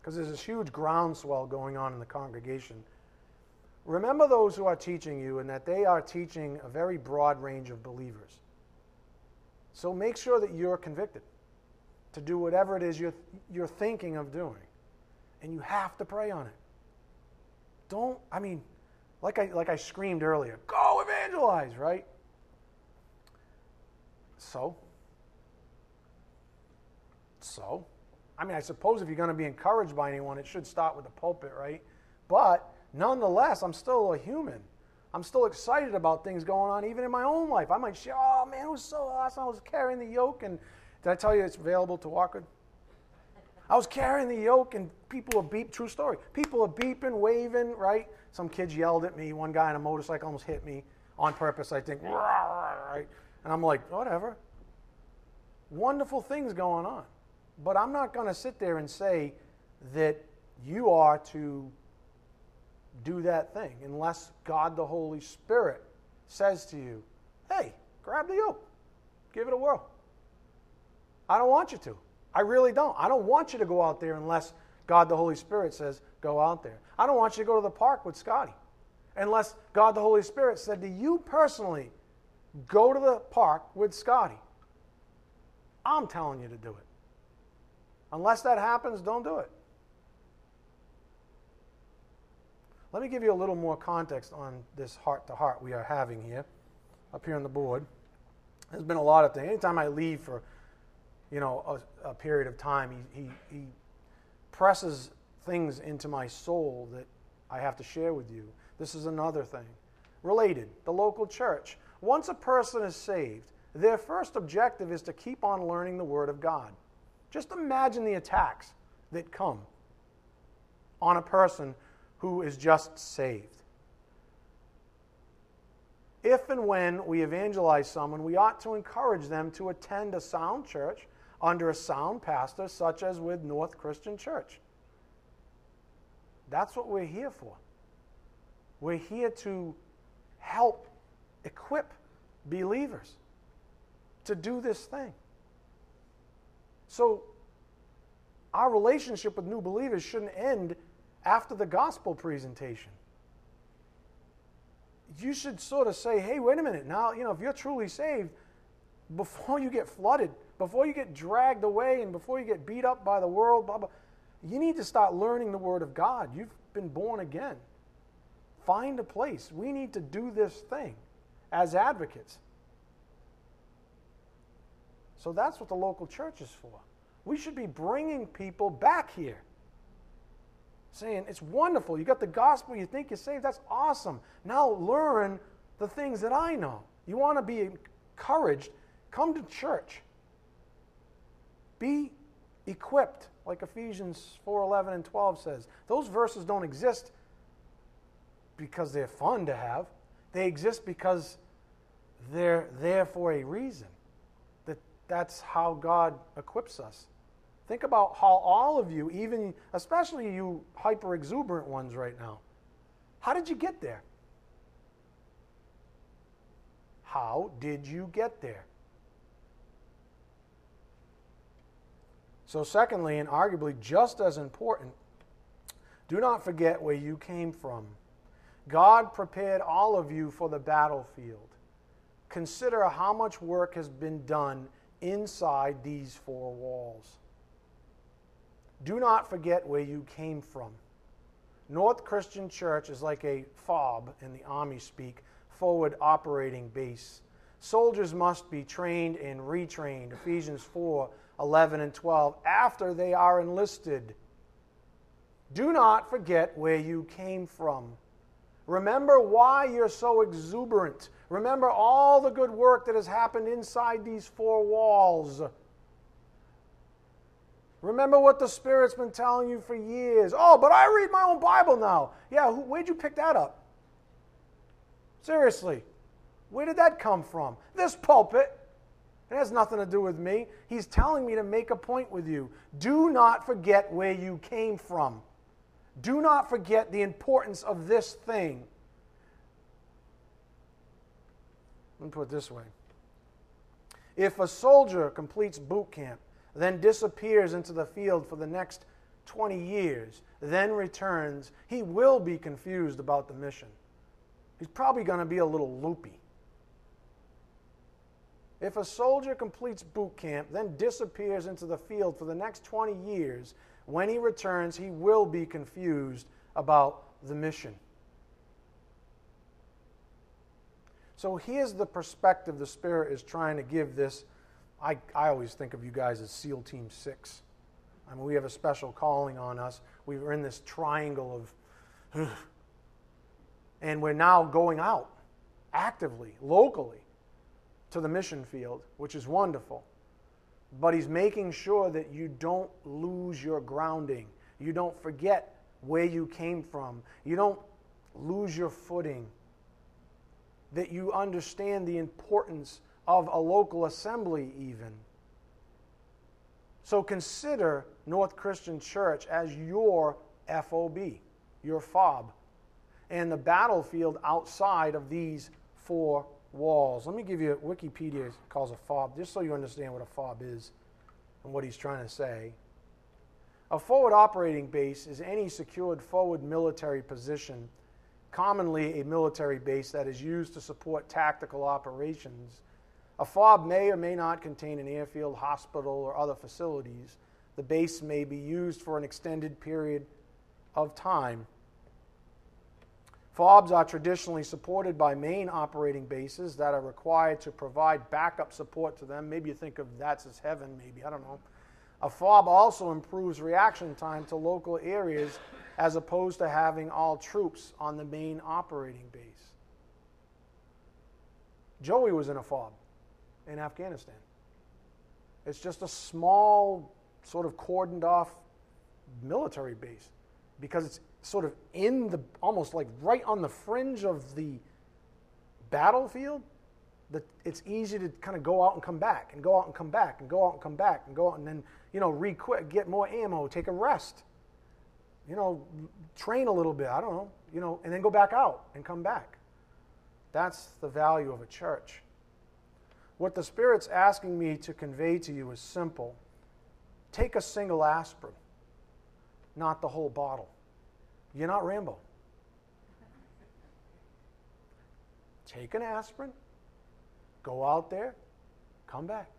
Because there's this huge groundswell going on in the congregation. Remember those who are teaching you and that they are teaching a very broad range of believers. So make sure that you're convicted to do whatever it is you're, you're thinking of doing. And you have to pray on it. Don't, I mean, like I, like I screamed earlier, go evangelize, right? So? So? I mean, I suppose if you're going to be encouraged by anyone, it should start with the pulpit, right? But nonetheless, I'm still a human. I'm still excited about things going on, even in my own life. I might share, oh man, it was so awesome. I was carrying the yoke, and did I tell you it's available to walk with? I was carrying the yoke, and people were beep. True story. People are beeping, waving, right? Some kids yelled at me. One guy on a motorcycle almost hit me on purpose. I think, *laughs* right? And I'm like, whatever. Wonderful things going on, but I'm not going to sit there and say that you are to do that thing unless God the Holy Spirit says to you, hey, grab the yoke, give it a whirl. I don't want you to. I really don't. I don't want you to go out there unless God the Holy Spirit says, go out there. I don't want you to go to the park with Scotty unless God the Holy Spirit said to you personally, go to the park with Scotty. I'm telling you to do it. Unless that happens, don't do it. Let me give you a little more context on this heart to heart we are having here, up here on the board. There's been a lot of things. Anytime I leave for, you know, a, a period of time, he, he, he presses things into my soul that I have to share with you. This is another thing. Related, the local church. Once a person is saved, their first objective is to keep on learning the Word of God. Just imagine the attacks that come on a person who is just saved. If and when we evangelize someone, we ought to encourage them to attend a sound church under a sound pastor, such as with North Christian Church. That's what we're here for. We're here to help equip believers to do this thing. So, our relationship with new believers shouldn't end after the gospel presentation. You should sort of say, hey, wait a minute. Now, you know, if you're truly saved, before you get flooded, before you get dragged away, and before you get beat up by the world, blah, blah, you need to start learning the Word of God. You've been born again. Find a place. We need to do this thing as advocates. So that's what the local church is for. We should be bringing people back here. Saying, it's wonderful. You got the gospel. You think you're saved. That's awesome. Now learn the things that I know. You want to be encouraged? Come to church. Be equipped, like Ephesians 4 11 and 12 says. Those verses don't exist because they're fun to have, they exist because they're there for a reason. That that's how God equips us. Think about how all of you, even especially you hyper exuberant ones right now, how did you get there? How did you get there? So, secondly, and arguably just as important, do not forget where you came from. God prepared all of you for the battlefield. Consider how much work has been done inside these four walls. Do not forget where you came from. North Christian Church is like a FOB in the Army speak, forward operating base. Soldiers must be trained and retrained, Ephesians 4 11 and 12, after they are enlisted. Do not forget where you came from. Remember why you're so exuberant. Remember all the good work that has happened inside these four walls. Remember what the Spirit's been telling you for years. Oh, but I read my own Bible now. Yeah, where'd you pick that up? Seriously, where did that come from? This pulpit. It has nothing to do with me. He's telling me to make a point with you. Do not forget where you came from. Do not forget the importance of this thing. Let me put it this way. If a soldier completes boot camp, then disappears into the field for the next 20 years, then returns, he will be confused about the mission. He's probably going to be a little loopy. If a soldier completes boot camp, then disappears into the field for the next 20 years, when he returns, he will be confused about the mission. So here's the perspective the Spirit is trying to give this. I, I always think of you guys as SEAL Team 6. I mean, we have a special calling on us. We were in this triangle of, *sighs* and we're now going out actively, locally, to the mission field, which is wonderful but he's making sure that you don't lose your grounding. You don't forget where you came from. You don't lose your footing. That you understand the importance of a local assembly, even. So consider North Christian Church as your FOB, your FOB, and the battlefield outside of these four walls. Let me give you Wikipedia calls a fob, just so you understand what a fob is and what he's trying to say. A forward operating base is any secured forward military position, commonly a military base that is used to support tactical operations. A FOB may or may not contain an airfield, hospital, or other facilities. The base may be used for an extended period of time FOBs are traditionally supported by main operating bases that are required to provide backup support to them. Maybe you think of that as heaven, maybe, I don't know. A fob also improves reaction time to local areas as opposed to having all troops on the main operating base. Joey was in a fob in Afghanistan. It's just a small, sort of cordoned off military base because it's sort of in the almost like right on the fringe of the battlefield that it's easy to kind of go out and come back and go out and come back and go out and come back and go out and then you know requit get more ammo take a rest. You know train a little bit i don't know you know and then go back out and come back. That's the value of a church. What the spirit's asking me to convey to you is simple. Take a single aspirin not the whole bottle. You're not rambo. Take an aspirin Go out there, come back.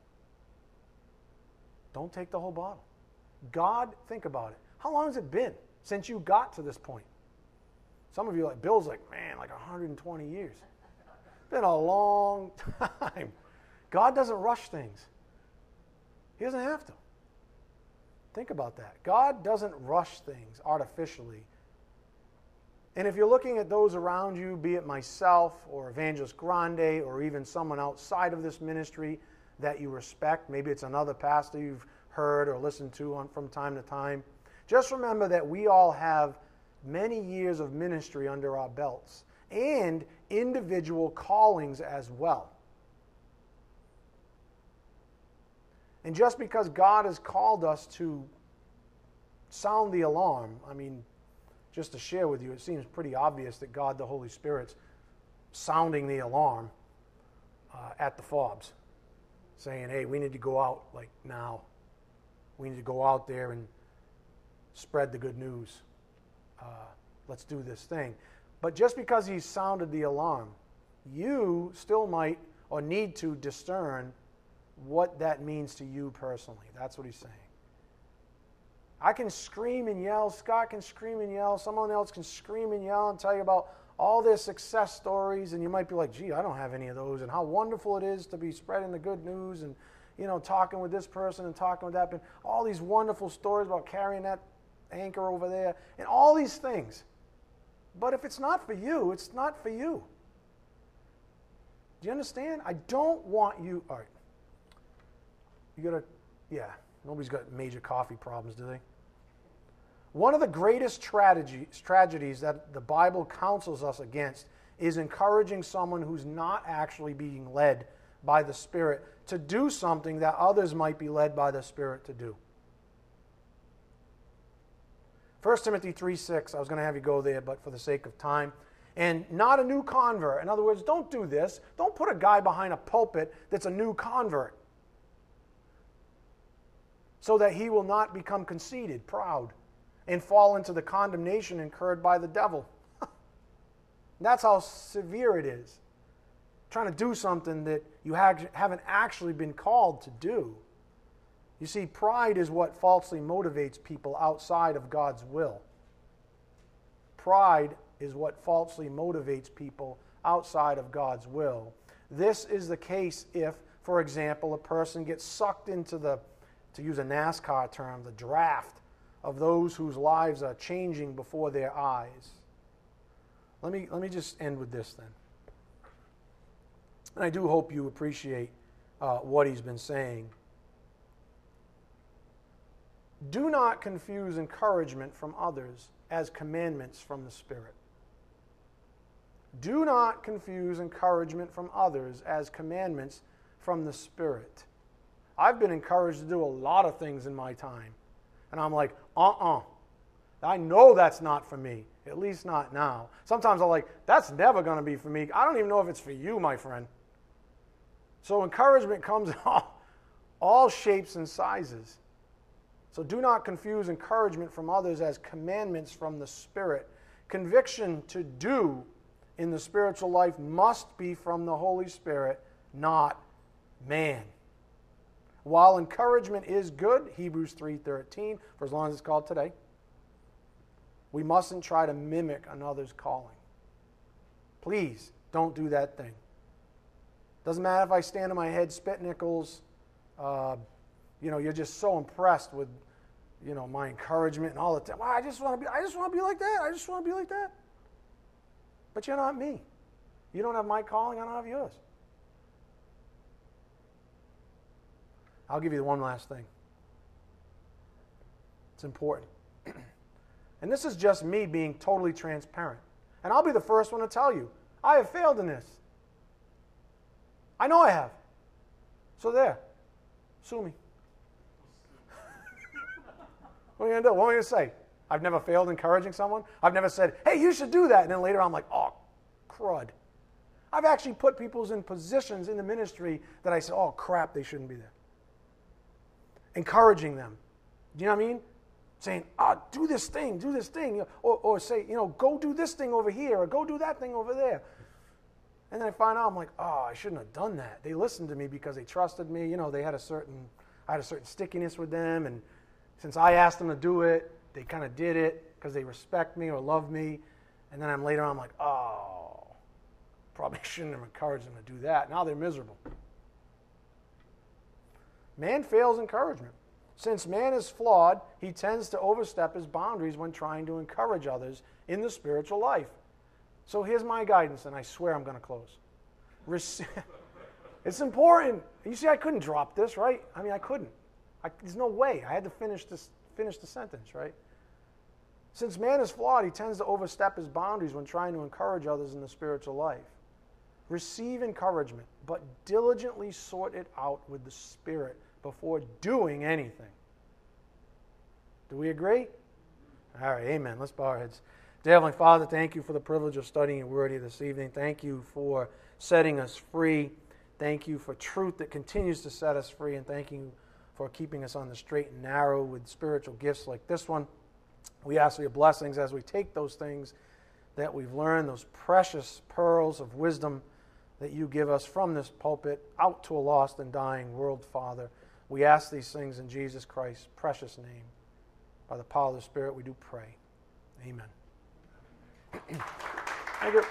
Don't take the whole bottle. God, think about it. How long has it been since you got to this point? Some of you like Bill's like, man, like 120 years. Been a long *laughs* time. God doesn't rush things. He doesn't have to. Think about that. God doesn't rush things artificially and if you're looking at those around you, be it myself or Evangelist Grande or even someone outside of this ministry that you respect, maybe it's another pastor you've heard or listened to on, from time to time, just remember that we all have many years of ministry under our belts and individual callings as well. And just because God has called us to sound the alarm, I mean, just to share with you, it seems pretty obvious that God the Holy Spirit's sounding the alarm uh, at the fobs, saying, hey, we need to go out like now. We need to go out there and spread the good news. Uh, let's do this thing. But just because he sounded the alarm, you still might or need to discern what that means to you personally. That's what He's saying. I can scream and yell. Scott can scream and yell. Someone else can scream and yell and tell you about all their success stories. And you might be like, gee, I don't have any of those. And how wonderful it is to be spreading the good news and, you know, talking with this person and talking with that. But all these wonderful stories about carrying that anchor over there and all these things. But if it's not for you, it's not for you. Do you understand? I don't want you. All right. You got to, yeah. Nobody's got major coffee problems, do they? One of the greatest tragedies, tragedies that the Bible counsels us against is encouraging someone who's not actually being led by the Spirit to do something that others might be led by the Spirit to do. 1 Timothy 3 6, I was going to have you go there, but for the sake of time. And not a new convert. In other words, don't do this. Don't put a guy behind a pulpit that's a new convert so that he will not become conceited, proud and fall into the condemnation incurred by the devil. *laughs* That's how severe it is. Trying to do something that you haven't actually been called to do. You see, pride is what falsely motivates people outside of God's will. Pride is what falsely motivates people outside of God's will. This is the case if, for example, a person gets sucked into the, to use a NASCAR term, the draft of those whose lives are changing before their eyes. Let me, let me just end with this then. And I do hope you appreciate uh, what he's been saying. Do not confuse encouragement from others as commandments from the Spirit. Do not confuse encouragement from others as commandments from the Spirit. I've been encouraged to do a lot of things in my time. And I'm like, uh uh-uh. uh I know that's not for me, at least not now. Sometimes I'm like, that's never going to be for me. I don't even know if it's for you, my friend. So encouragement comes in all, all shapes and sizes. So do not confuse encouragement from others as commandments from the Spirit. Conviction to do in the spiritual life must be from the Holy Spirit, not man. While encouragement is good, Hebrews 3:13, for as long as it's called today, we mustn't try to mimic another's calling. Please don't do that thing. Doesn't matter if I stand on my head, spit nickels, uh, you know, you're just so impressed with, you know, my encouragement and all the time. Wow, I just want to be, I just want to be like that. I just want to be like that. But you're not me. You don't have my calling, I don't have yours. I'll give you the one last thing. It's important. *clears throat* and this is just me being totally transparent. And I'll be the first one to tell you I have failed in this. I know I have. So there. Sue me. *laughs* what are you going to do? What am I going to say? I've never failed encouraging someone. I've never said, hey, you should do that. And then later I'm like, oh, crud. I've actually put people in positions in the ministry that I said, oh, crap, they shouldn't be there. Encouraging them. Do you know what I mean? Saying, ah, oh, do this thing, do this thing. Or, or say, you know, go do this thing over here, or go do that thing over there. And then I find out, I'm like, oh, I shouldn't have done that. They listened to me because they trusted me. You know, they had a certain, I had a certain stickiness with them. And since I asked them to do it, they kind of did it because they respect me or love me. And then I'm later on, I'm like, oh, probably *laughs* shouldn't have encouraged them to do that. Now they're miserable. Man fails encouragement. Since man is flawed, he tends to overstep his boundaries when trying to encourage others in the spiritual life. So here's my guidance, and I swear I'm going to close. *laughs* it's important. You see, I couldn't drop this, right? I mean, I couldn't. I, there's no way. I had to finish this, finish the sentence, right? Since man is flawed, he tends to overstep his boundaries when trying to encourage others in the spiritual life. Receive encouragement, but diligently sort it out with the Spirit before doing anything. Do we agree? All right, amen. Let's bow our heads. Dear Heavenly Father, thank you for the privilege of studying your word here this evening. Thank you for setting us free. Thank you for truth that continues to set us free. And thank you for keeping us on the straight and narrow with spiritual gifts like this one. We ask for your blessings as we take those things that we've learned, those precious pearls of wisdom that you give us from this pulpit out to a lost and dying world, Father. We ask these things in Jesus Christ's precious name. By the power of the Spirit, we do pray. Amen. *clears throat* Thank you.